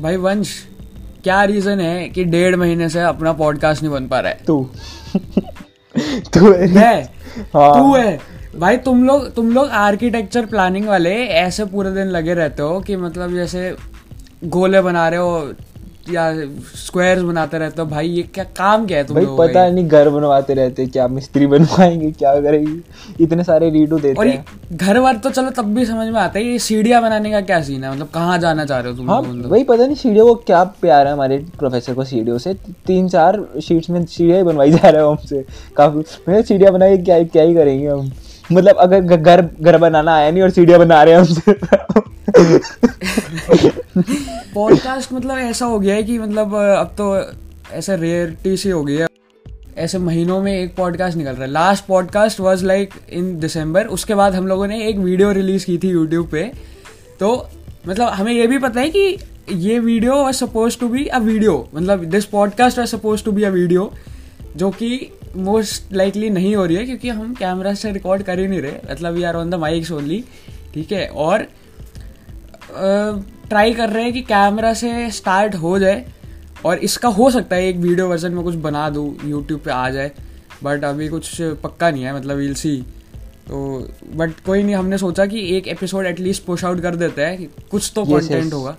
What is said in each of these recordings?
भाई वंश क्या रीजन है कि डेढ़ महीने से अपना पॉडकास्ट नहीं बन पा रहा है? तू। तू है। मैं? हाँ। तू है। भाई तुम लोग तुम लोग आर्किटेक्चर प्लानिंग वाले ऐसे पूरे दिन लगे रहते हो कि मतलब जैसे गोले बना रहे हो या स्क्वायर्स बनाते रहते हो? भाई ये क्या काम क्या है तुम भाई पता का नहीं घर बनवाते रहते क्या मिस्त्री बनवाएँगे क्या करेंगे? इतने सारे रीडू ये? और हैं। घर वर तो चलो तब भी समझ में आता है ये सीढ़ियाँ बनाने का क्या सीन है? मतलब कहाँ जाना चाह रहे हो तुम हाँ मतलब? भाई पता नहीं सीढ़ियों को क्या प्यार है हमारे प्रोफेसर को सीढ़ियों से। तीन चार शीट्स में सीढ़िया ही बनवाई जा रहे हो हमसे। काफ़ी मैं सीढ़िया बनाई क्या क्या ही करेंगे हम? मतलब अगर घर घर बनाना आया नहीं और सीढ़िया बना रहे हैं हमसे पॉडकास्ट मतलब ऐसा हो गया है कि मतलब अब तो ऐसे रेयरिटी सी हो गई है। ऐसे महीनों में एक पॉडकास्ट निकल रहा है। Last podcast was like in December उसके बाद हम लोगों ने एक वीडियो रिलीज़ की थी यूट्यूब पे। तो मतलब हमें ये भी पता है कि ये video was suppose to be a video मतलब this podcast was suppose to be a video जो कि मोस्ट लाइकली नहीं हो रही है, क्योंकि हम कैमरा से रिकॉर्ड कर ही नहीं रहे। मतलब we are on the mics only ठीक है? और ट्राई कर रहे हैं कि कैमरा से स्टार्ट हो जाए और इसका हो सकता है एक वीडियो वर्जन में कुछ बना दूँ यूट्यूब पे आ जाए बट अभी कुछ पक्का नहीं है मतलब वील सी तो बट कोई नहीं हमने सोचा कि एक एपिसोड एटलीस्ट पुश आउट कर देते हैं कुछ तो कंटेंट. होगा।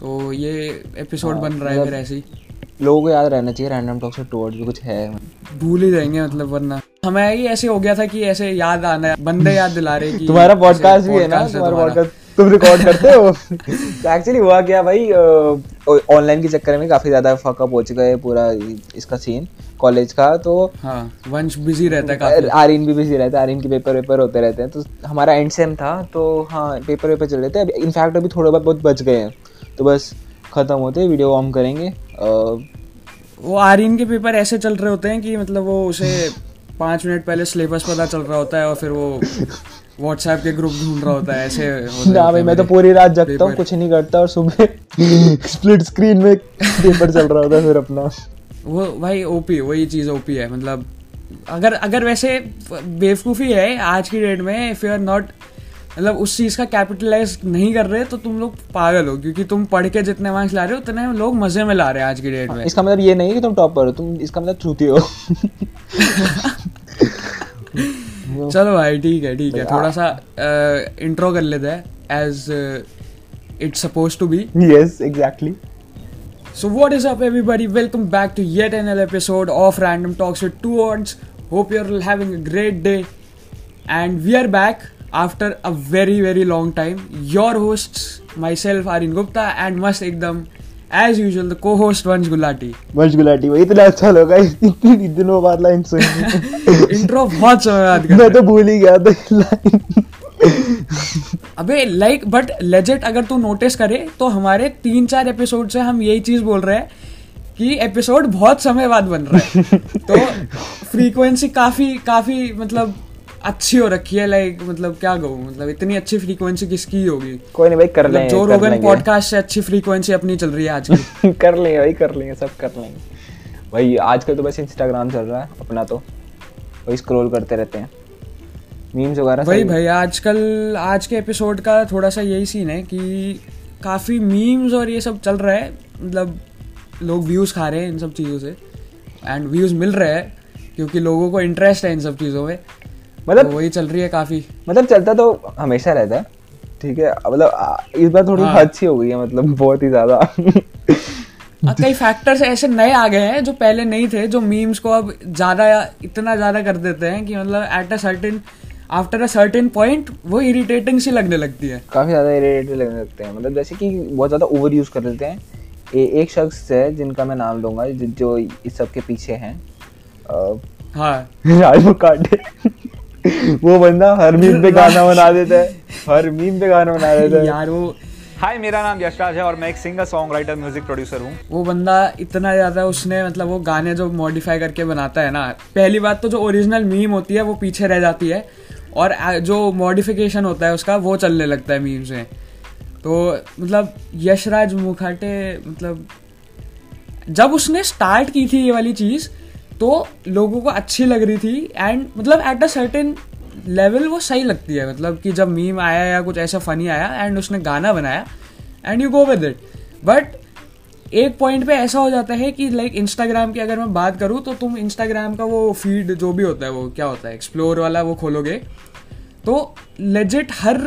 तो ये एपिसोड हाँ, बन रहा है मतलब- फिर ऐसे ही। लोगों को याद रहना चाहिए रैंडम टॉक से टुवर्ड्स भी कुछ है। भूल ही जाएँगे मतलब वरना। हमें ही ऐसे हो गया था कि ऐसे याद आना है बंदे याद दिला रहे कि तुम्हारा पॉडकास्ट भी है ना तुम्हारा। पॉडकास्ट तुम रिकॉर्ड करते हो? तो एक्चुअली हुआ क्या भाई ऑनलाइन के चक्कर में काफ़ी ज़्यादा फकअप हो चुका है पूरा इसका सीन कॉलेज का तो हाँ वंश बिज़ी रहता है काफ़ी। आर्यन भी बिज़ी रहता है आर्यन के पेपर वेपर होते रहते हैं तो हमारा एंड सेम था तो हाँ पेपर वेपर चल रहे थे। अभी इनफैक्ट अभी थोड़े बहुत बहुत बच गए हैं। तो बस खत्म होते वीडियो ऑन करेंगे। वो आर्यन के पेपर ऐसे चल रहे होते हैं कि मतलब वो उसे पाँच मिनट पहले सिलेबस पता चल रहा होता है और फिर वो व्हाट्सएप के ग्रुप ढूंढ रहा होता है ऐसे होते ना भाई मैं तो पूरी रात जगता हूँ कुछ नहीं करता और सुबह स्प्लिट स्क्रीन में पेपर चल रहा होता है फिर अपना। वो भाई ओपी वही चीज़ ओपी है मतलब अगर अगर वैसे बेवकूफ़ी है आज की डेट में इफ़ यू आर नॉट मतलब उस चीज़ का कैपिटलाइज नहीं कर रहे तो तुम लोग पागल हो क्योंकि तुम पढ़ के जितने मार्क्स ला रहे हो उतने लोग मज़े में ला रहे हैं आज की डेट में। इसका मतलब ये नहीं है कि तुम टॉपर हो तुम इसका मतलब छूती हो। चलो भाई ठीक है ठीक है। थोड़ा सा इंट्रो कर लेते हैं as it's suppose to be yes exactly so what is up everybody welcome back to yet another episode of random talks with two words hope you are having a great day and we are back after a very very long time your hosts myself Arin Gupta and मस्त एकदम as usual the co-host Vansh Gulati. वंश गुलाटी वो इतना अच्छा लगा इतनी दिनों बाद लाइन सुनी Intro बहुत समय बाद कर मैं तो भूल ही गया था लाइन अबे लाइक बट लेजेट अगर तू नोटिस करे तो हमारे तीन चार एपिसोड से हम यही चीज़ बोल रहे हैं कि एपिसोड बहुत समय बाद बन रहा है। तो फ्रीक्वेंसी काफ़ी काफ़ी मतलब अच्छी हो रखी है लाइक मतलब क्या कहूँ मतलब इतनी अच्छी फ्रीक्वेंसी किसकी होगी? कोई नहीं भाई कर मतलब लेंगे जो रोगन पॉडकास्ट से अच्छी फ्रीक्वेंसी अपनी चल रही है आजकल। कर लेंगे भाई कर लेंगे सब कर लेंगे। भाई आजकल तो बस इंस्टाग्राम चल रहा है अपना तो। वही स्क्रॉल करते रहते हैं। मीम्स वगैरह सब- भाई आजकल आज के एपिसोड का थोड़ा सा यही सीन है कि काफ़ी मीम्स और ये सब चल रहा है मतलब लोग व्यूज़ खा रहे हैं इन सब चीज़ों से। एंड व्यूज़ मिल रहे हैं क्योंकि लोगों को इंटरेस्ट है इन सब चीज़ों में। मतलब तो वही चल रही है काफ़ी। मतलब चलता तो हमेशा रहता है। ठीक है मतलब इस बार थोड़ी हाँ। सी हो गई है मतलब बहुत ही ज़्यादा। कई फैक्टर्स ऐसे नए आ गए हैं जो पहले नहीं थे जो मीम्स को अब ज़्यादा इतना ज़्यादा कर देते हैं कि मतलब at a certain after a certain point वो इरिटेटिंग सी लगने लगती है। काफ़ी ज़्यादा इरिटेट लगने लगते हैं। मतलब जैसे कि बहुत ज़्यादा ओवर यूज़ कर देते हैं। ए, एक शख्स है जिनका मैं नाम लूँगा जो इस सब के पीछे हैं। हाँ। राज वो बंदा हर मीम पे गाना बना देता है। हर मीम पे गाना बना देता है। यार वो हाय मेरा नाम यशराज है और मैं एक singer song writer music producer हूँ। वो बंदा इतना ज़्यादा उसने मतलब वो गाने जो मॉडिफाई करके बनाता है ना पहली बात तो जो ओरिजिनल मीम होती है वो पीछे रह जाती है और जो मॉडिफिकेशन होता है उसका वो चलने लगता है मीम्स में तो मतलब यशराज मुखाटे मतलब जब उसने स्टार्ट की थी ये वाली चीज़ तो लोगों को अच्छी लग रही थी एंड मतलब एट अ सर्टेन लेवल वो सही लगती है मतलब कि जब मीम आया या कुछ ऐसा फनी आया एंड उसने गाना बनाया and you go with it but एक पॉइंट पे ऐसा हो जाता है कि लाइक इंस्टाग्राम की अगर मैं बात करूँ तो तुम इंस्टाग्राम का वो फ़ीड जो भी होता है, वो क्या होता है एक्सप्लोर वाला वो खोलोगे तो लेजिट हर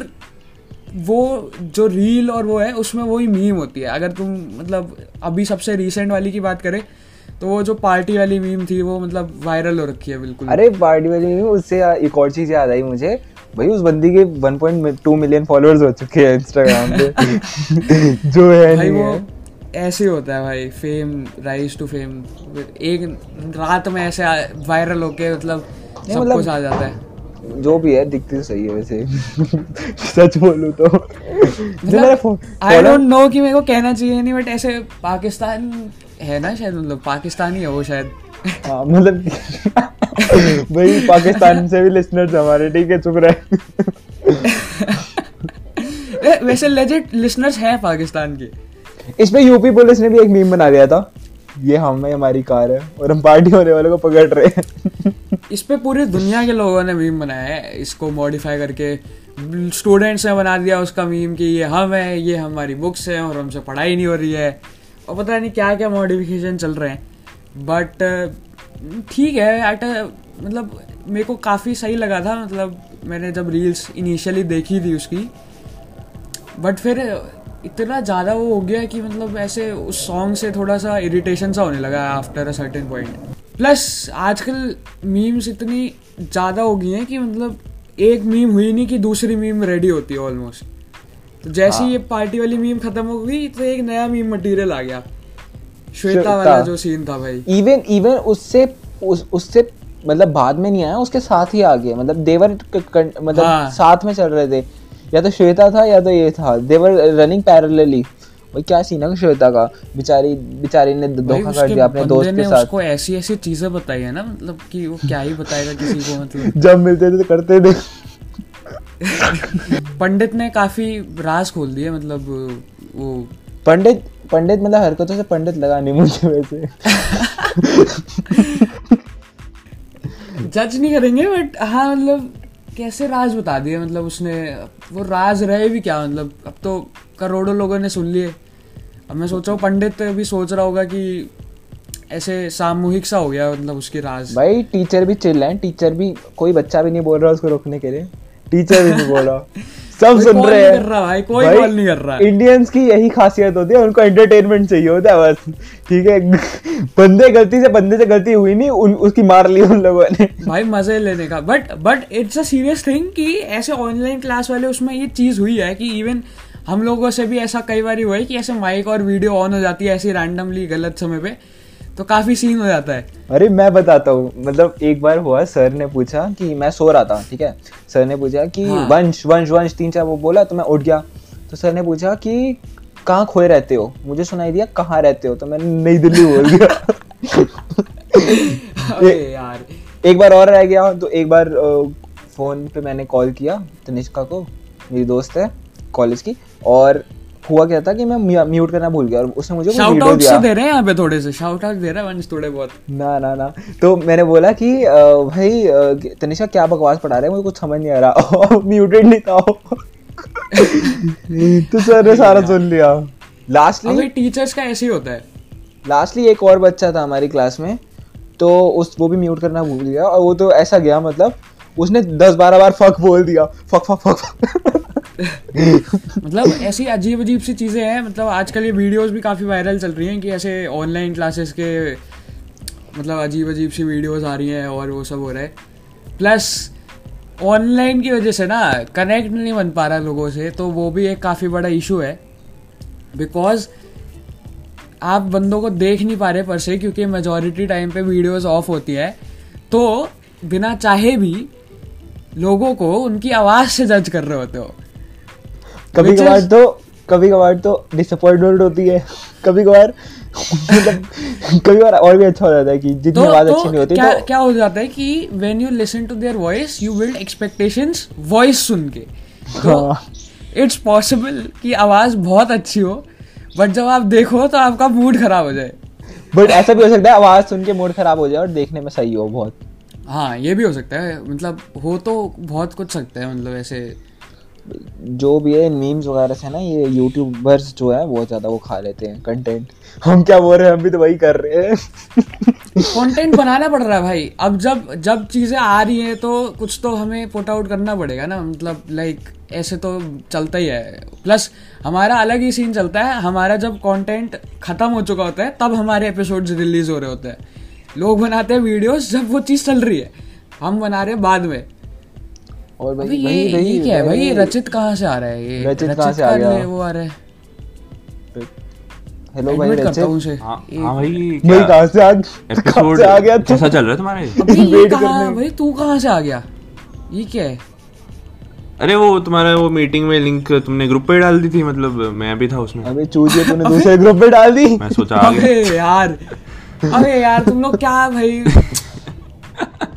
वो जो रील और वो है, उसमें वही मीम होती है। अगर तुम मतलब अभी सबसे रिसेंट वाली की बात करें तो वो जो पार्टी वाली मीम थी वो मतलब वायरल हो रखी है बिल्कुल। अरे पार्टी वाली नहीं उससे एक और चीज़ याद आई मुझे। भाई उस बंदी के 1.2 मिलियन फॉलोअर्स हो चुके हैं इंस्टाग्राम पे। जो है भाई वो है। ऐसे होता है भाई फेम राइज टू फेम एक रात में ऐसे वायरल होके मतलब सब मतलब- कुछ आ जाता है। जो भी है दिखती तो सही है वैसे। सच बोलूँ तो। फो- आई डोंट नो कि मेरे को कहना चाहिए नहीं बट ऐसे पाकिस्तान है ना शायद मतलब पाकिस्तानी है वो शायद। हाँ मतलब भाई पाकिस्तान से भी लिसनर्स हमारे ठीक है चुप रहे। वैसे लेजिट लिसनर्स हैं पाकिस्तान के। इस पे यूपी पुलिस ने भी एक मीम बना दिया था। ये हम है हमारी कार है और हम पार्टी होने वालों को पकड़ रहे हैं। इस पे पूरी दुनिया के लोगों ने मीम बनाया है। इसको मॉडिफाई करके स्टूडेंट्स ने बना दिया उसका मीम कि ये हम है ये हमारी बुक्स हैं और हमसे पढ़ाई नहीं हो रही है। और पता नहीं क्या क्या मॉडिफिकेशन चल रहे हैं। बट ठीक है एट मतलब मेरे को काफ़ी सही लगा था मतलब मैंने जब रील्स इनिशियली देखी थी उसकी। बट फिर इतना ज़्यादा वो हो गया कि मतलब ऐसे उस सॉन्ग से थोड़ा सा इरिटेशन सा होने लगा after a certain point plus आजकल मीम्स इतनी ज़्यादा हो गई हैं कि मतलब एक मीम हुई नहीं कि दूसरी मीम रेडी होती है ऑलमोस्ट तो जैसे ही ये पार्टी वाली मीम खत्म हो गई तो एक नया मीम मटेरियल आ गया। श्वेता। वाला जो सीन था भाई। इवन इवन उससे उस, उससे मतलब बाद में नहीं आया उसके साथ ही आ गया। मतलब देवर मतलब हाँ। साथ में चल रहे थे। या तो श्वेता था या तो ये था। देवर रनिंग पैरेलली भाई क्या सीन है श्वेता का? बेचारी बेचारी ने धोखा कर दिया अपने दोस्त के साथ। उसको ऐसी ऐसी चीज़ें बताई है ना मतलब कि वो क्या ही बताएगा किसी को मतलब। जब मिलते थे तो करते थे। पंडित ने काफ़ी राज खोल दिए मतलब वो पंडित पंडित मतलब हरकतों से पंडित लगा नहीं मुझे वैसे। जज नहीं करेंगे बट हाँ मतलब कैसे राज बता दिए मतलब उसने वो राज रहे भी क्या मतलब अब तो करोड़ों लोगों ने सुन लिए। अब मैं सोच रहा हूँ पंडित भी सोच रहा होगा कि ऐसे सामूहिक सा हो गया मतलब उसकी राज। भाई टीचर भी चिल है टीचर भी कोई बच्चा भी नहीं बोल रहा उसको रोकने के लिए। टीचर भी नहीं बोल। सब सुन रहे हैं। कर रहा भाई, कोई कॉल नहीं कर रहा। इंडियंस की यही खासियत होती है उनको एंटरटेनमेंट चाहिए होता है बस। ठीक है? बंदे गलती से बंदे से गलती हुई नहीं उन, उसकी मार ली उन लोगों ने। भाई मज़े लेने का। But but it's a serious thing कि ऐसे ऑनलाइन क्लास वाले उसमें ये चीज़ हुई है कि इवन हम लोगों से भी ऐसा कई बार हुआ है कि ऐसे माइक और वीडियो ऑन हो जाती है ऐसी रैंडमली गलत समय पे। तो काफ़ी सीन हो जाता है। अरे मैं बताता हूँ। मतलब एक बार हुआ सर ने पूछा कि मैं सो रहा था ठीक है? सर ने पूछा कि हाँ। वंश वंश वंश तीन चार वो बोला तो मैं उठ गया। तो सर ने पूछा कि कहाँ खोए रहते हो? मुझे सुनाई दिया कहाँ रहते हो? तो मैंने नई दिल्ली बोल दिया। अरे यार। एक बार और रह गया तो एक बार फ़ोन पे मैंने कॉल किया तनिष्का को मेरी दोस्त है कॉलेज की और हुआ क्या था कि मैं म्यूट करना भूल गया और उसने मुझे शाउट आउट दिया। से दे रहे हैं यहाँ पे थोड़े से शाउट आउट दे रहा है वंश थोड़े बहुत। ना ना ना। तो मैंने बोला कि भाई तनिषा क्या बकवास पढ़ा रहे हैं? मुझे कुछ समझ नहीं आ रहा। म्यूटेड नहीं था। तो सर ने सारा सुन लिया। लास्टली टीचर्स का ऐसे ही होता है। लास्टली एक और बच्चा था हमारी क्लास में। तो उस वो भी म्यूट करना भूल गया। और वो तो ऐसा गया मतलब उसने दस बारह बार फक बोल दिया। Fuck fuck fuck, fuck. मतलब ऐसी अजीब अजीब सी चीज़ें हैं मतलब आजकल ये वीडियोस भी काफ़ी वायरल चल रही हैं कि ऐसे ऑनलाइन क्लासेस के मतलब अजीब अजीब सी वीडियोस आ रही हैं और वो सब हो रहा है। प्लस ऑनलाइन की वजह से ना कनेक्ट नहीं बन पा रहा लोगों से तो वो भी एक काफ़ी बड़ा इशू है। बिकॉज़ आप बंदों को देख नहीं पा रहे पर से क्योंकि मेजोरिटी टाइम पे वीडियोस ऑफ़ होती है। तो बिना चाहे भी लोगों को उनकी आवाज़ से जज कर रहे होते हो। कभी कभार तो कभी कभार तो डिसअपॉइंटमेंट होती है। कभी कभार मतलब कभी बार और भी अच्छा हो जाता है कि जितनी तो, आवाज़ तो अच्छी नहीं होती क्या तो क्या हो जाता है कि when you listen to their voice you build expectations voice सुन के। तो हाँ। इट्स पॉसिबल कि आवाज़ बहुत अच्छी हो बट जब आप देखो तो आपका मूड खराब हो जाए। बट ऐसा भी हो सकता है आवाज़ सुन के मूड खराब हो जाए और देखने में सही हो बहुत। हाँ ये भी हो सकता है। मतलब हो तो बहुत कुछ सकता है मतलब ऐसे जो भी है मीम्स वगैरह से ना ये यूट्यूबर्स जो है, बहुत ज़्यादा वो खा लेते हैं कंटेंट हम क्या बोल रहे हैं? हम भी तो वही कर रहे हैं। कंटेंट बनाना पड़ रहा है भाई। अब जब जब चीज़ें आ रही हैं तो कुछ तो हमें पुट आउट करना पड़ेगा ना। मतलब लाइक ऐसे तो चलता ही है। प्लस हमारा अलग ही सीन चलता है। हमारा जब कंटेंट खत्म हो चुका होता है, तब हमारे एपिसोड्स रिलीज़ हो रहे होते हैं। लोग बनाते हैं वीडियोस जब वो चीज़ चल रही है। हम बना रहे हैं बाद में। और भाई ये भाई भाई ये क्या है भाई? ये भाई- रचित कहाँ से आ रहा है ये? रचित कहाँ से आ गया? ये वो आ रहा है? हेलो भाई रचित। हूँ हाँ हाँ भाई भाई कहाँ से आ कहाँ एपिसोड से आ गया कैसा चल रहा है तुम्हारे? ये कहाँ करने- भाई तू कहाँ से आ गया? ये क्या है? अरे वो तुम्हारा वो मीटिंग में लिंक तुमने ग्रुप पे डाल दी थी मतलब मैं भी था उसमें। अबे चूजिए तूने दूसरे ग्रुप पे डाल दी। मैं सोचा अबे यार अबे यार तुम लोग क्या भाई?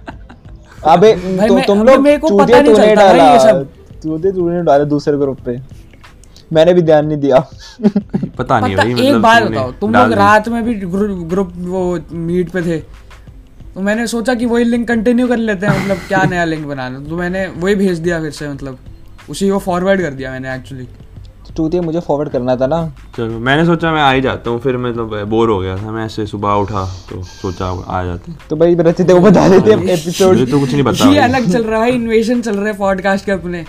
अबे तो तुम लोग मेरे को पता नहीं तूने डाला। ये सब। चूतिया तूने डाला दूसरे ग्रुप पे। मैंने भी ध्यान नहीं दिया। पता नहीं भाई एक मतलब बात तुमने बताओ तुम लोग रात में भी ग्रुप ग्रुप वो मीट पे थे। तो मैंने सोचा कि वही लिंक कंटिन्यू कर लेते हैं मतलब क्या नया लिंक बनाना तो मैंने वही भेज दिया फिर से मतलब। उसी को फॉरवर्ड कर दिया मैंने एक्चुअली चूतिया मुझे फॉरवर्ड करना था ना। चलो मैंने सोचा मैं आ ही जाता हूँ फिर मतलब बोर हो गया था। मैं ऐसे सुबह उठा तो सोचा आ जाते तो भाई रचित को बता देते एपिसोड तो कुछ नहीं पता ये अलग चल रहा है इन्वेशन चल रहा है पॉडकास्ट के अपने।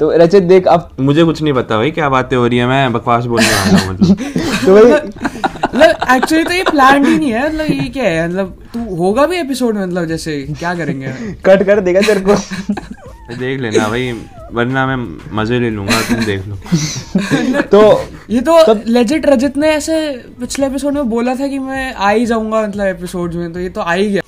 तो रचित देख अब मुझे कुछ नहीं पता भाई क्या बातें हो रही है मैं बकवास बोलने वाला हूँ मतलब। तो भाई मतलब एक्चुअली तो ये प्लान ही नहीं है मतलब ये क्या है मतलब तू होगा भी एपिसोड में मतलब जैसे क्या करेंगे? कट कर देगा तेरे को। देख लेना भाई वरना मैं मज़े ले लूँगा तुम देख लो। तो ये तो लेजिट रजित ने ऐसे पिछले एपिसोड में बोला था कि मैं आ ही जाऊँगा मतलब एपिसोड में तो ये तो आ ही गया।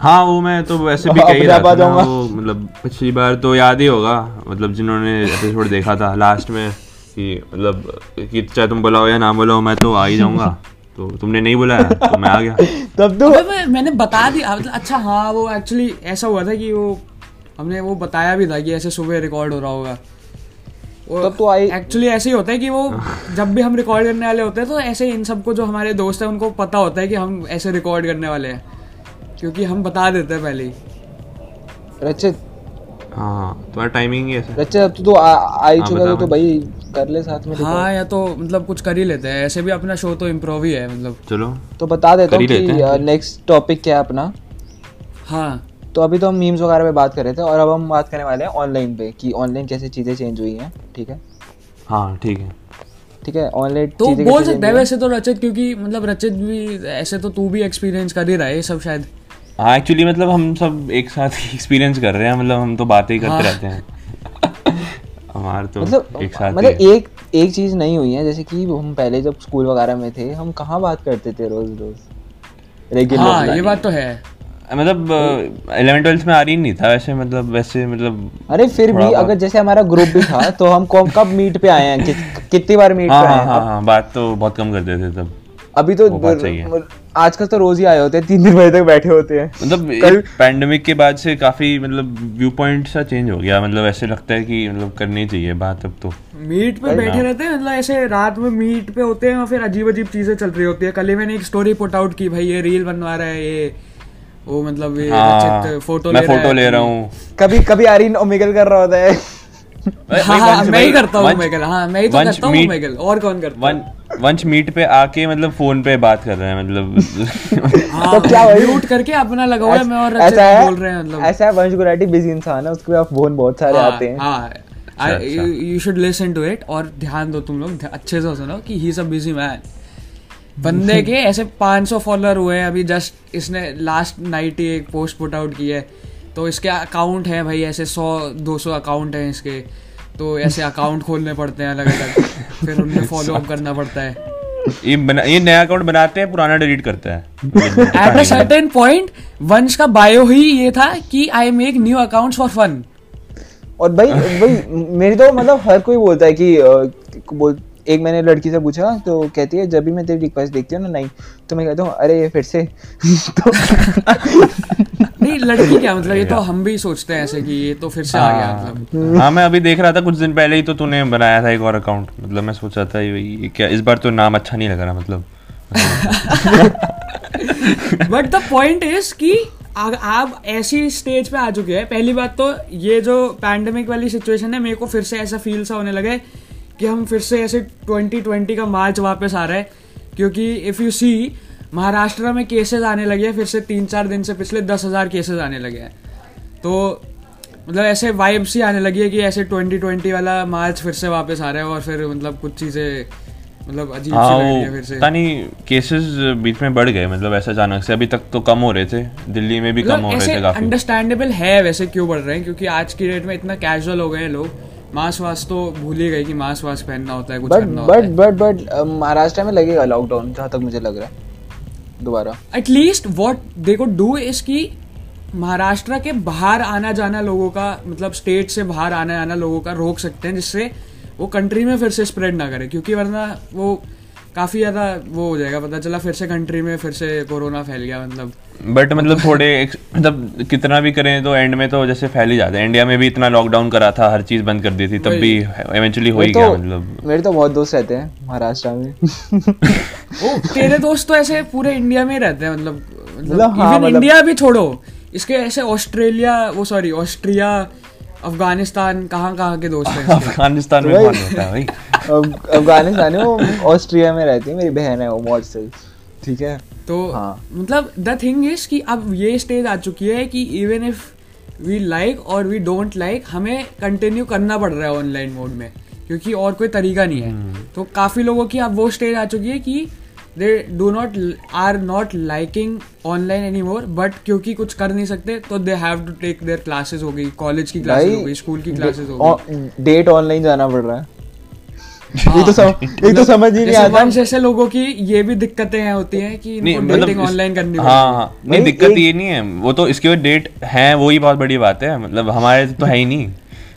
हाँ वो मैं तो वैसे भी हाँ, कह ही रहा था ना, वो मतलब पिछली बार तो याद ही होगा मतलब जिन्होंने एपिसोड देखा था लास्ट में कि मतलब कि चाहे तुम बुलाओ या ना बुलाओ मैं तो आ ही जाऊँगा। तो तुमने नहीं बुलाया तो मैं आ गया। तब तो मैं, मैंने बता दिया मतलब अच्छा हाँ वो एक्चुअली ऐसा हुआ था कि वो हमने वो बताया भी था कि ऐसे सुबह रिकॉर्ड हो रहा होगा। तब तो आई एक्चुअली ऐसे ही होता है कि वो जब भी हम रिकॉर्ड करने वाले होते हैं तो ऐसे ही इन सबको जो हमारे दोस्त हैं उनको पता होता है कि हम ऐसे रिकॉर्ड करने वाले हैं। क्योंकि हम बता देते हैं पहले ही। रचित। हाँ हाँ तुम्हारा टाइमिंग ही ऐसा। है। रचित अब तू तो आ- आ ही हाँ, चुका है, तो भाई। कर ले साथ में हाँ या तो मतलब कुछ कर ही लेते हैं। ऐसे भी अपना शो तो इम्प्रोव ही है मतलब। चलो। तो बता देता हूँ कि हैं। नेक्स्ट टॉपिक क्या है अपना? हाँ। तो अभी तो हम मीम्स वगैरह पे बात कर रहे थे और अब हम बात करने वाले हैं ऑनलाइन पे कि ऑनलाइन कैसे चीज़ें चेंज हुई हैं ठीक है? हाँ ठीक है। ठीक है? ऑनलाइन तो बोल सकते हैं वैसे तो रचित क्योंकि मतलब रचित भी ऐसे तो तू भी एक्सपीरियंस कर ही रहा है ये सब शायद। हाँ एक्चुअली मतलब हम सब एक साथ ही एक्सपीरियंस कर रहे हैं मतलब हम तो बातें ही करते हाँ। रहते हैं। हमारे तो मतलब एक साथ मतलब एक एक चीज़ नहीं हुई है जैसे कि हम पहले जब स्कूल वगैरह में थे हम कहाँ बात करते थे रोज रोज रेगुलर हाँ ये बात तो है। मतलब इलेवन ट्वेल्थ में आ रही नहीं था वैसे मतलब वैसे मतलब अरे फिर भी अगर जैसे हमारा ग्रुप भी था तो हम कब कब मीट पे आए हैं? कि- कितनी बार मीट हाँ पे आए हाँ हैं? हाँ हाँ बात तो बहुत कम करते थे तब। अभी तो है। आजकल तो रोज ही आए होते हैं तीन दिन बजे तक बैठे होते हैं। मतलब पैंडमिक के बाद से काफ़ी मतलब व्यू पॉइंट सा चेंज हो गया। मतलब ऐसे लगता है कि मतलब करनी चाहिए बात अब तो। मीट पे बैठे रहते हैं मतलब ऐसे रात में मीट पे होते हैं और फिर अजीब अजीब चीज़ें चल रही होती है। कल ही मैंने एक स्टोरी पुट आउट की भाई ये रील बनवा रहा है ये। वो मतलब ये हाँ, फ़ोटो मैं ले फ़ोटो ले रहा हूँ। कभी कभी आरीन ओमेगल कर रहा होता है। हाँ हाँ मैं ही करता हूँ ओमेगल हाँ मैं ही तो करता हूँ ओमेगल और कौन करता वन वंश मीट पे आके मतलब फ़ोन पे बात कर रहे हैं मतलब। हाँ तो क्या भाई? म्यूट करके अपना लगा हुआ है मैं और ऐसा है बोल रहे हैं मतलब। ऐसा है वंश गुलाटी बिज़ी इंसान है उसके पास फ़ोन बहुत सारे हाँ, आते हैं। हाँ you should listen to it और ध्यान दो तुम लोग अच्छे से सुनो कि he is a busy man बंदे के ऐसे 500 फॉलोअर हुए हैं अभी जस्ट इसने लास्ट नाइट ही एक पोस्ट पुट आउट की है। तो इसके अकाउंट है भाई ऐसे 100 200 अकाउंट हैं इसके। तो ऐसे अकाउंट खोलने पड़ते हैं अलग अलग फिर उनमें फॉलो अप करना पड़ता है। ये बना ये नया अकाउंट बनाते हैं पुराना डिलीट करता है। एट अ सर्टेन पॉइंट वंश का बायो ही ये था कि I make new accounts for fun और भाई भाई मेरी तो मतलब हर कोई बोलता है कि बोल एक मैंने लड़की से पूछा तो कहती है जब भी मैं तेरी रिक्वेस्ट देखती हूँ ना नहीं तो मैं कहता हूँ अरे ये फिर से। तो नहीं लड़की क्या मतलब ये तो हम भी सोचते हैं ऐसे कि ये तो फिर से आ गया मतलब। हाँ मैं अभी देख रहा था कुछ दिन पहले ही तो तूने बनाया था एक और अकाउंट मतलब मैं सोचा था ये क्या इस बार तो नाम अच्छा नहीं लग रहा मतलब। बट द पॉइंट इज़ कि आप ऐसी स्टेज पे आ चुके हैं। पहली बात तो ये जो पैंडेमिक वाली सिचुएशन है मेरे को फिर से ऐसा फील सा होने लगा है कि हम फिर से ऐसे 2020 का मार्च वापस आ रहा है क्योंकि इफ़ यू सी महाराष्ट्र में केसेस आने लगे हैं फिर से तीन चार दिन से पिछले दस हज़ार केसेज आने लगे हैं। तो मतलब ऐसे वाइब सी आने लगी है कि ऐसे 2020 वाला मार्च फिर से वापस आ रहा है और फिर मतलब कुछ चीज़ें मतलब अजीब हाँ सी लग रही है वो फिर से। पता नहीं केसेस बीच में बढ़ गए मतलब ऐसा अचानक से अभी तक तो कम हो रहे थे दिल्ली में भी मतलब कम हो रहे थे काफ़ी। अंडरस्टैंडेबल है वैसे क्यों बढ़ रहे हैं क्योंकि आज की डेट में इतना कैजुअल हो गए हैं लोग। मास्क वास्क तो भूल ही गए कि मास्क वास्क पहनना होता है कुछ बट करना बट बट बट महाराष्ट्र में लगेगा लॉकडाउन जहाँ तक मुझे लग रहा है। दोबारा। एटलीस्ट वॉट दे को डू इज़ की महाराष्ट्र के बाहर आना जाना लोगों का मतलब स्टेट से बाहर आना जाना लोगों का रोक सकते हैं जिससे वो कंट्री में फिर से स्प्रेड ना करे क्योंकि वरना वो काफ़ी ज़्यादा वो हो जाएगा पता चला फिर से कंट्री में फिर से कोरोना फैल गया मतलब। बट मतलब थोड़े मतलब कितना भी करें तो एंड में तो जैसे फैल ही जाता है। इंडिया में भी इतना लॉकडाउन करा था हर चीज़ बंद कर दी थी तब भी इवेंचुअली हो ही गया तो मतलब। मेरे तो बहुत दोस्त रहते हैं महाराष्ट्र में। ओ तेरे दोस्त तो ऐसे पूरे इंडिया में ही रहते हैं मतलब मतलब मतलब हाँ, इवन मतलब- इंडिया भी छोड़ो। इसके ऐसे ऑस्ट्रेलिया वो सॉरी ऑस्ट्रिया अफ़गानिस्तान कहाँ कहाँ के दोस्त हैं अफ़गानिस्तान में कौन होता है भाई? अब अफ़गानिस्तान है वो ऑस्ट्रिया में रहती है मेरी बहन है वो मॉडल ठीक है? तो हाँ। मतलब द थिंग इज़ कि अब ये स्टेज आ चुकी है कि इवन इफ़ वी लाइक और वी डोंट लाइक हमें कंटिन्यू करना पड़ रहा है ऑनलाइन मोड में क्योंकि और कोई तरीका नहीं है। हम्म। तो काफ़ी लोगों की अब वो स्टेज आ चुकी है कि they do not are not liking online any more but क्योंकि कुछ कर नहीं सकते तो they have to take their classes हो गई कॉलेज की क्लासेस हो गई स्कूल की क्लासेस हो गई। डेट ऑनलाइन जाना पड़ रहा है। ये तो सम, ये तो समझ ही नहीं आता। ऐसे लोगों की ये भी दिक्कतें हैं होती हैं कि नहीं मतलब डेटिंग ऑनलाइन करनी हाँ है। हाँ नहीं दिक्कत ये नहीं है वो तो इसके डेट है वो ही बहुत बड़ी बात है मतलब हमारे तो है ही नहीं।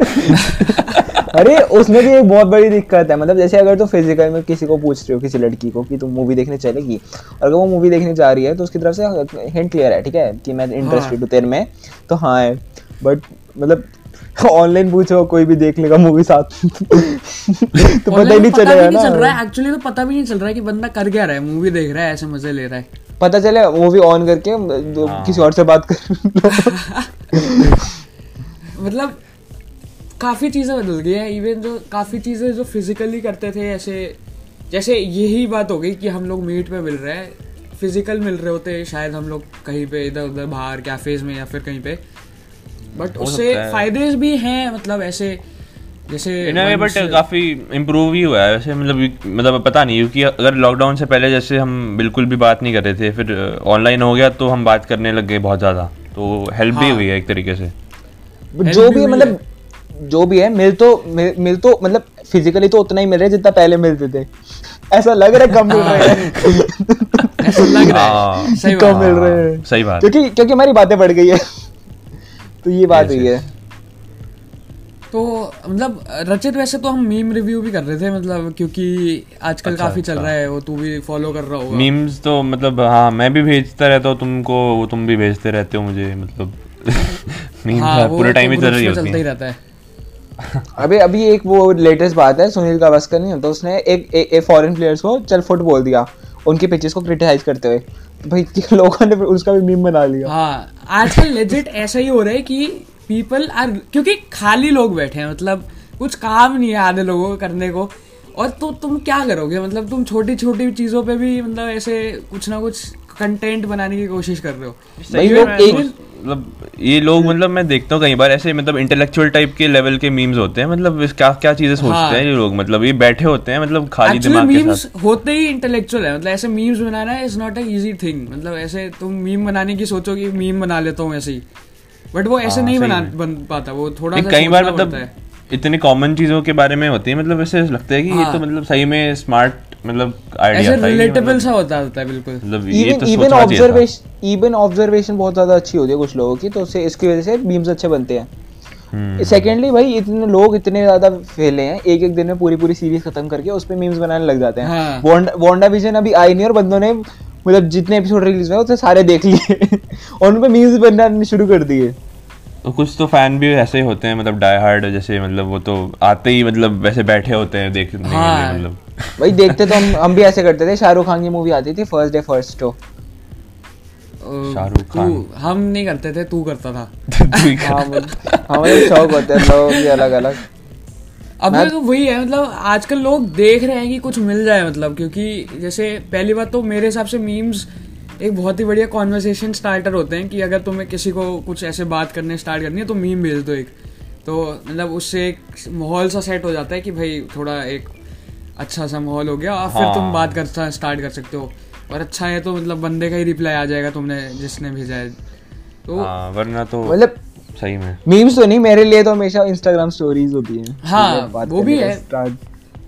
अरे उसमें भी एक बहुत बड़ी दिक्कत है। मतलब जैसे अगर तुम तो फ़िज़िकल में किसी को पूछ रहे हो किसी लड़की को कि तुम मूवी देखने चलेगी और अगर वो मूवी देखने जा रही है तो उसकी तरफ़ से हिंट क्लियर है ठीक है? कि मैं इंटरेस्टेड हूँ। तेरे में तो हाँ है। बट मतलब ऑनलाइन पूछो कोई भी देख लेगा मूवी साथ तो पता ही नहीं चलेगा भी नहीं चल रहा है। एक्चुअली तो पता भी नहीं चल रहा है कि बंदा कर क्या रहा है। मूवी देख रहा है ऐसे मज़े ले रहा है। पता चले मूवी ऑन करके हाँ। किसी और से बात कर मतलब काफ़ी चीज़ें बदल गई है इवन जो काफ़ी चीज़ें जो फिजिकली करते थे ऐसे जैसे यही बात हो गई कि हम लोग मीट पे मिल रहे हैं फ़िज़िकल मिल रहे होते शायद हम लोग कहीं पे इधर उधर बाहर कैफेज में या फिर कहीं पे। बट उससे फ़ायदे भी हैं मतलब ऐसे जैसे बट काफ़ी इम्प्रूव ही हुआ है वैसे मतलब मतलब पता नहीं क्योंकि अगर लॉकडाउन से पहले जैसे हम बिल्कुल भी बात नहीं कर रहे थे फिर ऑनलाइन हो गया तो हम बात करने लग गए बहुत ज़्यादा। तो हेल्प भी हाँ। हुई है एक तरीके से। जो भी भी मतलब जो भी है मिल तो मिल, मिल तो मतलब फिजिकली तो उतना ही मिल रहा है जितना पहले मिलते थे। ऐसा लग रहा है कम मिल रहे हैं। ऐसा लग रहा है। हाँ। सही कम मिल हाँ, रहे हैं। सही बात। क्योंकि क्योंकि हमारी बातें बढ़ गई है। तो ये बात हुई है। तो मतलब रचित वैसे तो हम मीम रिव्यू भी कर रहे थे मतलब क्योंकि आजकल अच्छा, काफ़ी चल अच्छा। रहा है वो तू भी फॉलो कर रहा होगा। मीम्स तो मतलब हाँ मैं भी भेजता रहता हूँ तुमको वो तुम भी भेजते रहते हो मुझे मतलब। मीम्स हाँ, पूरे टाइम तो ही चल रही होती चलता ही। है अभी अभी एक वो लेटेस्ट बात है सुनील गावस्कर नहीं तो उसने एक ए, ए फॉरेन प्लेयर्स को चल फुट बोल दिया उनके पिचेस को क्रिटिसाइज करते हुए। तो भाई लोगों ने उसका भी मीम बना लिया। हाँ आजकल लेजिट ऐसा ही हो रहा है कि पीपल आर क्योंकि खाली लोग बैठे हैं मतलब कुछ काम नहीं है आधे लोगों को करने को। और तो तुम क्या करोगे? मतलब तुम छोटी छोटी चीज़ों पे भी मतलब ऐसे कुछ ना कुछ कंटेंट बनाने की कोशिश कर रहे हो। भाई लोग एक- मतलब ये लोग मतलब मैं देखता हूँ कई बार ऐसे मतलब इंटेलेक्चुअल टाइप के लेवल के मीम्स होते हैं मतलब क्या क्या चीज़ें सोचते हाँ। हैं ये लोग मतलब ये बैठे होते हैं मतलब खाली दिमाग के साथ होते ही इंटेलेक्चुअल है मतलब ऐसे memes banana is not a easy thing मतलब ऐसे तुम मीम बनाने की सोचो कि मीम बना लेता हूँ ऐसे ही बट वो ऐसे हाँ, नहीं बना बन पाता वो थोड़ा कई बार मतलब है। इतने कॉमन चीज़ों के बारे में होती है मतलब ऐसे लगता है कि ये हाँ। तो मतलब सही में स्मार्ट मतलब आइडिया था रिलेटेबल मतलब- सा होता होता है बिल्कुल मतलब ये तो इवन ऑब्जर्वेशन इवन ऑब्जर्वेशन बहुत ज़्यादा अच्छी होती है कुछ लोगों की तो उससे इसकी वजह से मीम्स अच्छे बनते हैं हम्म। सेकेंडली भाई इतने लोग इतने ज़्यादा फैले हैं एक एक दिन में पूरी पूरी सीरीज़ खत्म करके उस पे मीम्स बनाने लग जाते हैं हाँ। वांडा वांडा विजन अभी आई नहीं और बंदों ने मतलब जितने एपिसोड रिलीज़ हुए उसे सारे देख लिए और उन पे मीम्स बनाने शुरू कर दिए तो कुछ तो फ़ैन भी ऐसे ही होते हैं मतलब डाई हार्ड जैसे मतलब वो तो आते ही मतलब वैसे बैठे होते हैं देखने हाँ। मतलब। भाई देखते तो हम हम भी ऐसे करते थे शाहरुख खान की मूवी आती थी first day first show Shahrukh तू हम नहीं करते थे तू करता था। हाँ मतलब हमारे शौक होते हैं लोगों के अलग अलग। अब तो वही है मतलब आजकल लोग देख रहे हैं कि कुछ मिल जाए मतलब क्योंकि जैसे पहली बात तो मेरे हिसाब से मीम्स एक बहुत ही बढ़िया कॉन्वर्सेशन स्टार्टर होते हैं कि अगर तुम्हें किसी को कुछ ऐसे बात करने स्टार्ट करनी है तो मीम भेज दो एक तो मतलब उससे एक माहौल सा सेट हो जाता है कि भाई थोड़ा एक अच्छा सा माहौल हो गया और हाँ। फिर तुम हाँ। बात कर स्टार्ट कर सकते हो और अच्छा है तो मतलब बंदे का ही रिप्लाई आ जाएगा तुमने जिसने भेजा है तो हाँ वरना तो मतलब सही में मीम्स तो नहीं मेरे लिए तो हमेशा इंस्टाग्राम स्टोरीज होती हैं हाँ, वो भी है।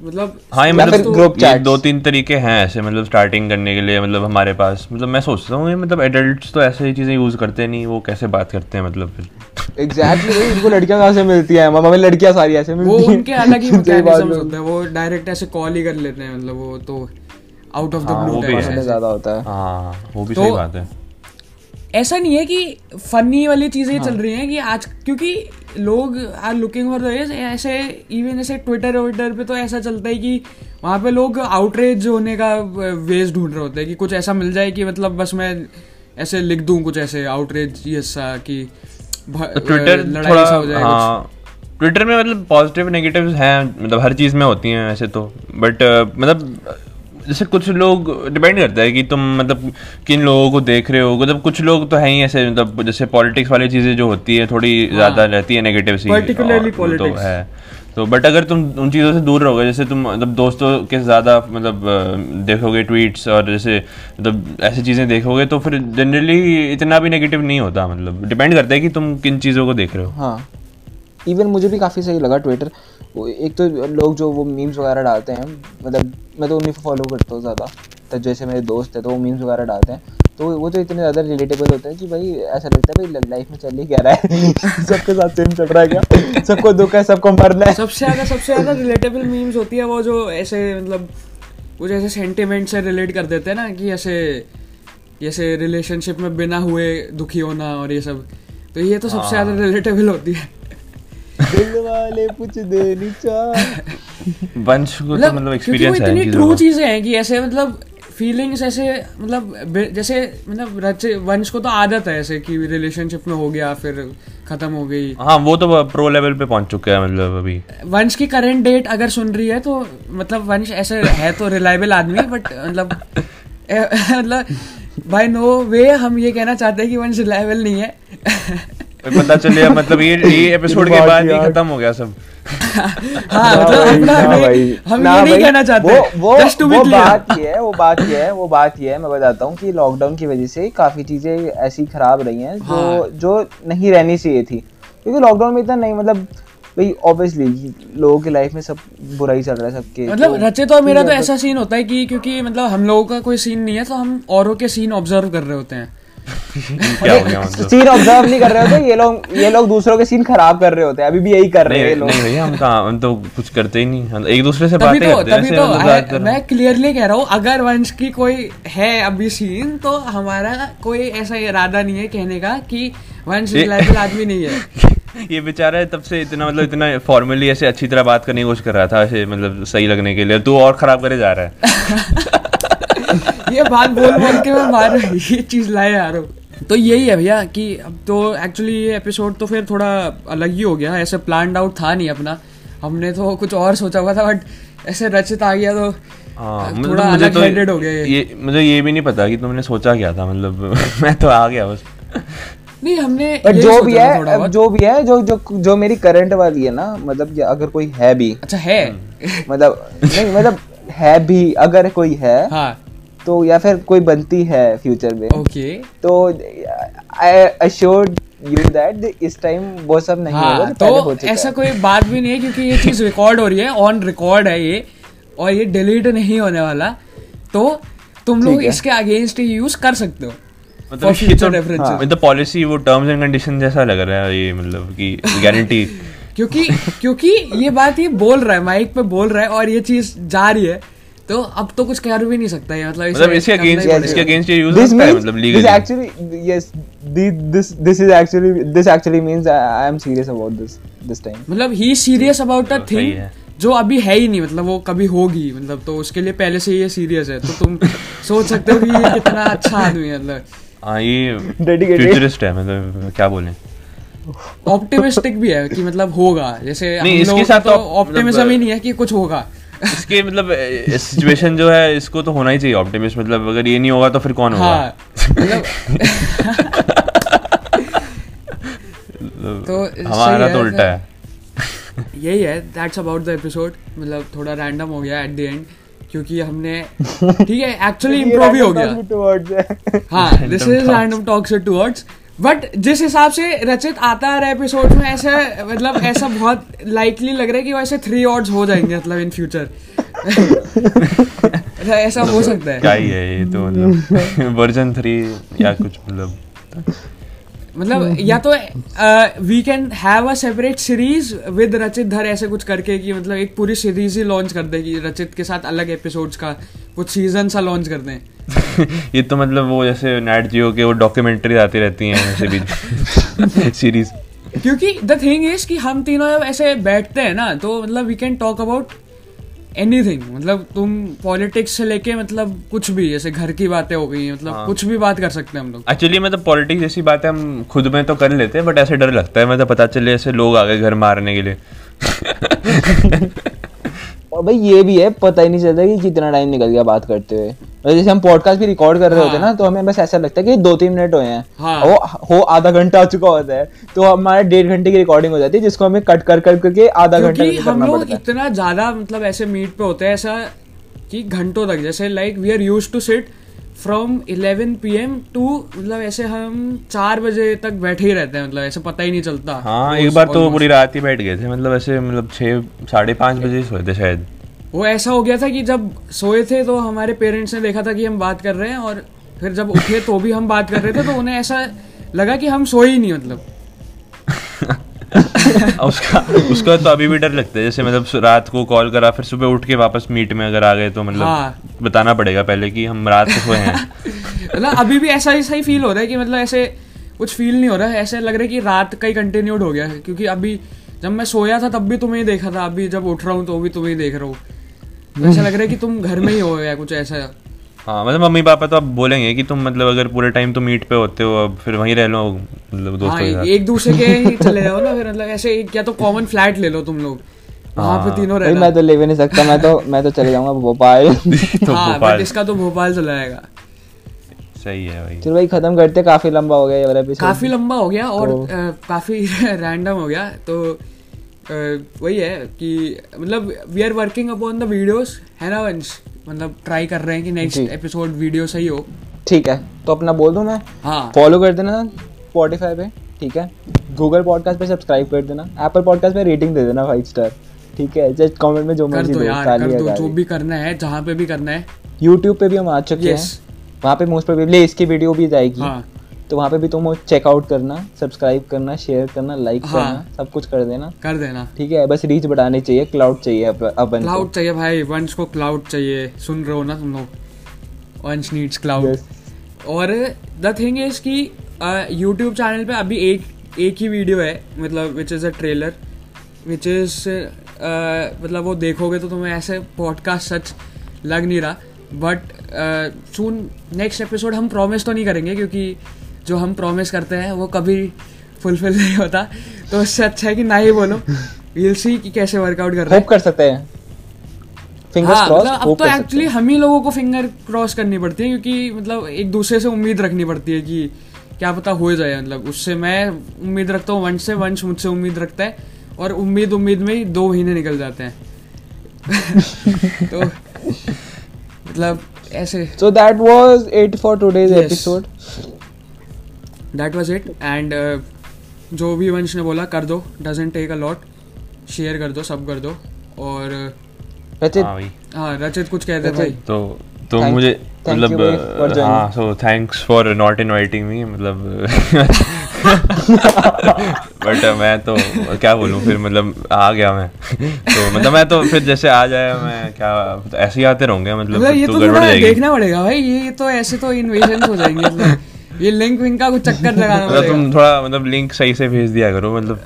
मतलब हाँ ये मतलब ये chats। दो तीन तरीके हैं ऐसे मतलब स्टार्टिंग करने के लिए मतलब हमारे पास। मतलब मैं सोचता हूँ ये मतलब एडल्ट्स तो ऐसे ही चीज़ें यूज़ करते नहीं वो कैसे बात करते हैं मतलब फिर? एग्जैक्टली exactly, इनको लड़कियाँ कहाँ से मिलती हैं? मामा में लड़कियाँ सारी ऐसे मिलती हैं। उनके अलग ही मैकेनिज्म है। वो डायरेक्ट ऐसे कॉल ही कर लेते हैं मतलब वो तो आउट ऑफ़ द ब्लू वो ज़्यादा होता है। हाँ वो भी तो- सही बात है। ऐसा नहीं है कि फनी वाली चीज़ें हाँ। चल रही हैं कि आज क्योंकि लोग आर लुकिंग फॉर ऐसे इवन ऐसे ट्विटर ट्विटर पे तो ऐसा चलता है कि वहाँ पे लोग आउटरेज होने का वेज ढूंढ रहे होते हैं कि कुछ ऐसा मिल जाए कि मतलब बस मैं ऐसे लिख दूँ कुछ ऐसे आउटरेज ये सा कि ट्विटर लड़ाई सा हो जाए। हाँ ट्विटर में मतलब पॉजिटिव नेगेटिव हैं मतलब हर चीज़ में होती हैं वैसे तो बट मतलब जैसे कुछ लोग डिपेंड करता है कि तुम मतलब किन लोगों को देख रहे हो। मतलब कुछ लोग तो हैं ही ऐसे मतलब जैसे पॉलिटिक्स वाली चीज़ें जो होती है थोड़ी ज़्यादा रहती है नेगेटिव सी हाँ। Particularly और वो तो है। तो बट अगर तुम उन चीज़ों से दूर रहोगे जैसे तुम मतलब दोस्तों के ज़्यादा मतलब देखोगे ट्वीट्स और जैसे मतलब ऐसी चीज़ें देखोगे तो फिर जनरली इतना भी नेगेटिव नहीं होता मतलब। डिपेंड करता है कि तुम किन चीज़ों को देख रहे हो। हाँ। इवन मुझे भी काफ़ी सही लगा ट्विटर वो एक तो लोग जो वो मीम्स वगैरह डालते हैं मतलब मैं तो उन्हीं को फॉलो करता हूँ ज़्यादा। तो जैसे मेरे दोस्त हैं तो वो मीम्स वगैरह डालते हैं। तो वो तो इतने ज़्यादा रिलेटेबल होते हैं कि भाई ऐसा लगता है भाई लाइफ में चल ही क्या रहा है? सबके साथ सेम चल रहा है क्या? सबको दुख है सबको मरना है। सबसे ज़्यादा सबसे ज़्यादा रिलेटेबल मीम्स होती है वो जो ऐसे मतलब कुछ ऐसे सेंटिमेंट से रिलेट कर देते हैं ना कि ऐसे जैसे रिलेशनशिप में बिना हुए दुखी होना और ये सब। तो ये तो सबसे ज़्यादा रिलेटेबल होती है। दिल वाले कुछ देनी चाह वंश को तो मतलब एक्सपीरियंस है इतनी ट्रू चीज़ें हैं कि ऐसे मतलब फीलिंग्स ऐसे मतलब जैसे मतलब रचे वंश को तो आदत है ऐसे कि रिलेशनशिप में हो गया फिर खत्म हो गई। हाँ वो तो प्रो लेवल पे पहुँच चुका है मतलब अभी। वंश की करंट डेट अगर सुन रही है तो मतलब वंश ऐसे है तो रिलायबल आदमी बट मतलब मतलब बाय नो वे हम ये कहना चाहते हैं कि वंश रिलायबल नहीं है। पता चले मतलब ये ये एपिसोड के बाद ही खत्म हो गया सब। हाँ मतलब भाई, अपना ना भाई, हम ये नहीं कहना चाहते। वो वो बात ये है वो बात ये है वो बात ये है मैं बताता हूँ कि लॉकडाउन की वजह से काफ़ी चीज़ें ऐसी खराब रही हैं जो हाँ। जो नहीं रहनी चाहिए थी। क्योंकि लॉकडाउन में इतना नहीं मतलब भाई ऑब्वियसली लोगों की लाइफ में सब बुरा ही चल रहा है सबके मतलब तो- रचे तो मेरा तो ऐसा सीन होता है कि क्योंकि मतलब हम लोगों का कोई सीन नहीं है तो हम औरों के सीन ऑब्ज़र्व कर रहे होते हैं। क्या हो गया मतलब? सीन ऑब्ज़र्व नहीं कर रहे होते ये लोग ये लोग दूसरों के सीन खराब कर रहे होते हैं अभी भी यही कर रहे हैं ये लोग। नहीं भैया हम कहाँ हम तो कुछ करते ही नहीं हम एक दूसरे से बातें तो करते हैं तभी तो मतलब। मैं क्लियरली कह रहा हूँ अगर वंश की कोई है अभी सीन तो हमारा कोई ऐसा इरादा नहीं है कहने का कि वंश आदमी नहीं है। ये बेचारा है तब से इतना मतलब इतना फॉर्मली ऐसे अच्छी तरह बात करने की कोशिश कर रहा था ऐसे मतलब सही लगने के लिए तू और खराब करे जा रहा है। ये बात बोल बोल के मैं मार ये चीज़ लाए आ रहा तो यही है भैया कि अब तो एक्चुअली ये एपिसोड तो फिर थोड़ा अलग ही हो गया। ऐसे प्लान आउट था नहीं अपना। हमने तो कुछ और सोचा हुआ था बट ऐसे रचित आ गया तो हाँ थोड़ा मतलब मुझे अलग तो हेडेड हो गया ये। ये मुझे ये भी नहीं पता कि तुमने सोचा क्या था मतलब मैं तो आ गया बस। नहीं हमने बट जो भी है। जो भी है जो जो जो मेरी करंट वाली है ना मतलब अगर कोई है भी अच्छा है। मतलब नहीं मतलब है भी अगर कोई है हाँ। तो या फिर कोई बनती है फ्यूचर में। ओके तो आई अश्योर्ड यू दैट इस टाइम वो सब नहीं होगा हाँ जो पहले हो तो ऐसा कोई बात भी नहीं है क्योंकि ये चीज़ रिकॉर्ड हो रही है ऑन रिकॉर्ड है ये और ये डिलीट नहीं होने वाला। तो तुम लोग इसके अगेंस्ट ही यूज़ कर सकते हो। मतलब future तो. मतलब पॉलिसी वो टर्म्स एंड कंडीशन जैसा लग रहा है ये मतलब कि गारंटी क्योंकि क्योंकि ये बात ये बोल रहा है माइक पे बोल रहा है और ये चीज़ जा रही है। तो अब तो कुछ कर भी नहीं सकता है मतलब मतलब इसके अगेंस्ट इसके अगेंस्ट ये यूज़ होता है मतलब legally yes the- this this is actually this actually means I, I am serious about this this time. मतलब ही सीरियस अबाउट अ तो थिंग जो अभी है ही नहीं मतलब वो कभी होगी मतलब तो उसके लिए पहले से ये सीरियस है तो तुम सोच सकते हो कि ये कितना अच्छा आदमी है मतलब। हाँ ये. फ्यूचरिस्ट है मतलब क्या बोले। ऑप्टिमिस्टिक भी है कि मतलब होगा जैसे नहीं, हम इसके लोग साथ तो तो मतलब- ऑप्टिमिज्म ही नहीं है कि कुछ होगा। इसके मतलब सिचुएशन जो है इसको तो होना ही चाहिए ऑप्टिमिस्ट मतलब अगर ये नहीं होगा तो फिर कौन होगा? हाँ मतलब तो हमारा तो उल्टा है। यही है दैट्स अबाउट द एपिसोड मतलब थोड़ा रैंडम हो गया एट द एंड क्योंकि हमने ठीक है एक्चुअली इम्प्रूव भी हो गया। हाँ। दिस इज़ रैंडम टॉक से टूवर्ड्स बट जिस हिसाब से रचित आता है एपिसोड में ऐसे मतलब ऐसा बहुत लाइकली लग रहा है कि वैसे थ्री ऑर्ड्स हो जाएँगे मतलब इन फ्यूचर ऐसा हो सकता है। क्या ही है ये तो मतलब वर्जन थ्री या कुछ मतलब। मतलब या तो we can have a separate series with Rachit Dhar ऐसे कुछ करके कि मतलब एक पूरी सीरीज़ ही लॉन्च कर देगी रचित के साथ अलग एपिसोड्स का कुछ सीज़न सा लॉन्च कर दें। ये तो मतलब वो जैसे नेट जियो के वो डॉक्यूमेंट्री आती रहती हैं ऐसे भी। सीरीज़ क्योंकि द थिंग इज़ कि हम तीनों जब ऐसे बैठते हैं ना तो मतलब we can talk about anything मतलब तुम पॉलिटिक्स से लेके मतलब कुछ भी जैसे घर की बातें हो गई मतलब हाँ। कुछ भी बात कर सकते हैं हम लोग। एक्चुअली मतलब पॉलिटिक्स जैसी बातें हम खुद में तो कर लेते हैं बट ऐसे डर लगता है मतलब पता चले ऐसे लोग आ गए घर मारने के लिए। और भाई ये भी है पता ही नहीं चलता कि कितना टाइम निकल गया बात करते हुए। जैसे हम पॉडकास्ट भी रिकॉर्ड कर रहे हाँ। होते हैं ना तो हमें बस ऐसा लगता है कि दो तीन मिनट हुए हैं। हाँ। वो हो आधा घंटा हो चुका होता है तो हमारे डेढ़ घंटे की रिकॉर्डिंग हो जाती है जिसको हमें कट कर कर करके आधा घंटा हम लोग इतना ज़्यादा मतलब ऐसे मीट पे होते हैं ऐसा कि घंटों तक जैसे like we are use to sit from 11 PM to मतलब ऐसे हम चार बजे तक बैठे ही रहते हैं मतलब ऐसे पता ही नहीं चलता। हाँ एक बार तो पूरी रात ही बैठ गए थे मतलब ऐसे मतलब छः साढ़े पाँच बजे सोए थे शायद। वो ऐसा हो गया था कि जब सोए थे तो हमारे पेरेंट्स ने देखा था कि हम बात कर रहे हैं और फिर जब उठे तो भी हम बात कर रहे थे तो उन्हें ऐसा लगा कि हम सोए ही नहीं मतलब। उसका उसका तो अभी भी डर लगता है जैसे मतलब रात को कॉल करा फिर सुबह उठ के वापस मीट में अगर आ गए तो मतलब हाँ। बताना पड़ेगा पहले कि हम रात को सोए हैं। मतलब अभी भी ऐसा ही सही फील हो रहा है कि मतलब ऐसे कुछ फील नहीं हो रहा है ऐसे लग रहा है कि रात का ही कंटिन्यूड हो गया है क्योंकि अभी जब मैं सोया था तब भी तुम्हें ही देखा था अभी जब उठ रहा हूँ तो भी तुम्हें ही देख रहा हूँ। ऐसा लग रहा है कि तुम घर में ही हो या कुछ ऐसा? हाँ मतलब मम्मी पापा तो अब बोलेंगे कि तुम मतलब अगर पूरे टाइम तो मीट पे होते हो अब फिर वहीं रह लो मतलब हाँ दोस्तों के साथ। एक दूसरे के ही चले जाओ ना फिर मतलब ऐसे एक या तो कॉमन फ्लैट ले लो तुम लोग। वहाँ पे हाँ। तीनों रहना। मैं तो ले भी नहीं सकता मैं तो मैं तो चले जाऊँगा भोपाल। तो हाँ बट इसका तो भोपाल चला जाएगा। सही है भाई। चलो भाई खत्म करते काफ़ी लंबा हो गया ये वाला एपिसोड काफ़ी लंबा हो गया और तो- काफ़ी रैंडम हो गया तो वही है कि मतलब we are working upon the videos है ना वंश मतलब ट्राई कर रहे हैं कि नेक्स्ट एपिसोड वीडियो सही हो। ठीक है तो अपना बोल दूँ मैं। हाँ। फॉलो कर देना स्पॉटिफाई पे ठीक है? गूगल पॉडकास्ट पे सब्सक्राइब कर देना। एप्पल पॉडकास्ट पे रेटिंग दे देना फाइव स्टार ठीक है? जस्ट कमेंट में जो मर्ज़ी दो दो यार कर दो जो भी करना है जहाँ पे भी करना है। यूट्यूब पे भी हम आ चुके हैं। वहाँ पे मोस्ट प्रोबेबली इसकी वीडियो भी जाएगी। हाँ। तो वहाँ पे भी तुम चेकआउट करना सब्सक्राइब करना शेयर करना लाइक हाँ। करना सब कुछ कर देना। कर देना। ठीक है बस रीच बढ़ानी चाहिए क्लाउड चाहिए अपन क्लाउड चाहिए भाई वंश को क्लाउड चाहिए। सुन रहे हो ना तुम लोग? वंश नीड्स क्लाउड और द थिंग इज़ कि यूट्यूब चैनल पे अभी एक एक ही वीडियो है मतलब which is a trailer which is मतलब वो देखोगे तो तुम्हें ऐसे पॉडकास्ट सच लग नहीं रहा। बट सून नेक्स्ट एपिसोड हम प्रॉमिस तो नहीं करेंगे क्योंकि जो हम प्रॉमिस करते हैं वो कभी फुलफिल नहीं होता। तो उससे अच्छा है कि ना ही बोलो। विल सी कि कैसे वर्कआउट कर रहे हैं। कर सकते हैं। फिंगर्स हाँ, क्रॉस मतलब अब तो एक्चुअली हम ही लोगों को फिंगर क्रॉस करनी पड़ती है क्योंकि मतलब एक दूसरे से उम्मीद रखनी पड़ती है कि क्या पता हो जाए मतलब उससे मैं उम्मीद रखता हूँ वंश से वंश मुझसे उम्मीद रखता है और उम्मीद उम्मीद में ही दो महीने निकल जाते हैं। तो मतलब ऐसे। So that was it for today's Yes. That was it and जो भी वंश ने बोला कर दो. Doesn't take a lot share कर दो सब कर दो. और रचित। हाँ हाँ रचित कुछ कहते। भाई तो तो Thank- मुझे मतलब joining. हाँ so thanks for not inviting me मतलब बट मैं तो क्या बोलूँ फिर मतलब आ गया मैं। तो मतलब मैं तो फिर जैसे आ जाए मैं क्या ऐसे ही आते रहूँगे मतलब मतलब ये तो तो देखना पड़ेगा भाई ये तो ऐसे तो इन्वेजन हो जाएँगे मतलब। ये लिंक विंक का कुछ चक्कर लगाना मतलब तुम थोड़ा मतलब लिंक सही से भेज दिया करो मतलब।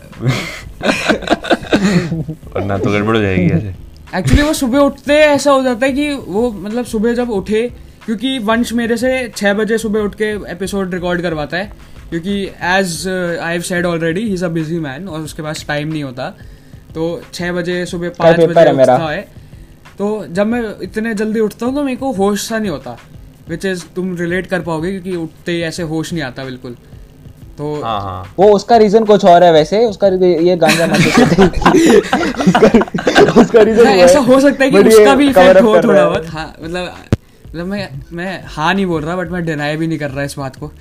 वरना तो गड़बड़ हो जाएगी ऐसे। एक्चुअली वो सुबह उठते ऐसा हो जाता है कि वो मतलब सुबह जब उठे क्योंकि वंश मेरे से छः बजे सुबह उठ के एपिसोड रिकॉर्ड करवाता है क्योंकि as I have said already he is a busy man और उसके पास टाइम नहीं होता। तो छः बजे सुबह पाँच बजे उठता है। तो जब मैं इतने जल्दी उठता हूँ तो मेरे को होश सा नहीं होता। विच इज़ तुम रिलेट कर पाओगे क्योंकि उठते ही ऐसे होश नहीं आता बिल्कुल। तो हाँ हाँ। वो उसका रीजन कुछ और है वैसे उसका ये गांजा मत उसका उसका रीजन हाँ, ऐसा हो। सकता है कि उसका भी इफ़ेक्ट हो थोड़ा बहुत बहुत। हाँ मतलब मतलब मैं मैं हाँ नहीं बोल रहा बट मैं डिनाई भी नहीं कर रहा इस बात को।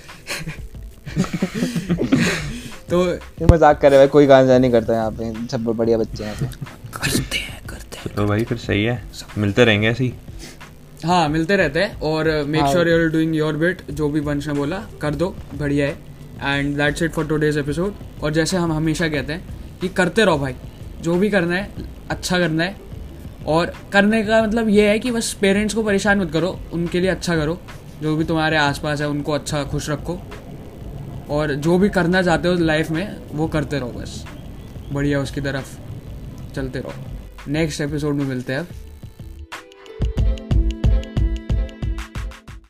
तो मज़ाक कर रहे हैं कोई गांजा नहीं करता यहाँ पे सब बढ़िया बच्चे हैं। करते हैं करते हैं। तो भाई फिर सही है मिलते रहेंगे ऐसे ही। हाँ मिलते रहते हैं और make. Sure you're doing your bit जो भी वंश ने बोला कर दो बढ़िया है। And that's it for today's episode और जैसे हम हमेशा कहते हैं कि करते रहो भाई जो भी करना है अच्छा करना है। और करने का मतलब ये है कि बस पेरेंट्स को परेशान मत करो उनके लिए अच्छा करो। जो भी तुम्हारे आसपास है उनको अच्छा खुश रखो। और जो भी करना चाहते हो लाइफ में वो करते रहो बस। बढ़िया उसकी तरफ़ चलते रहो। नेक्स्ट एपिसोड में मिलते हैं अब।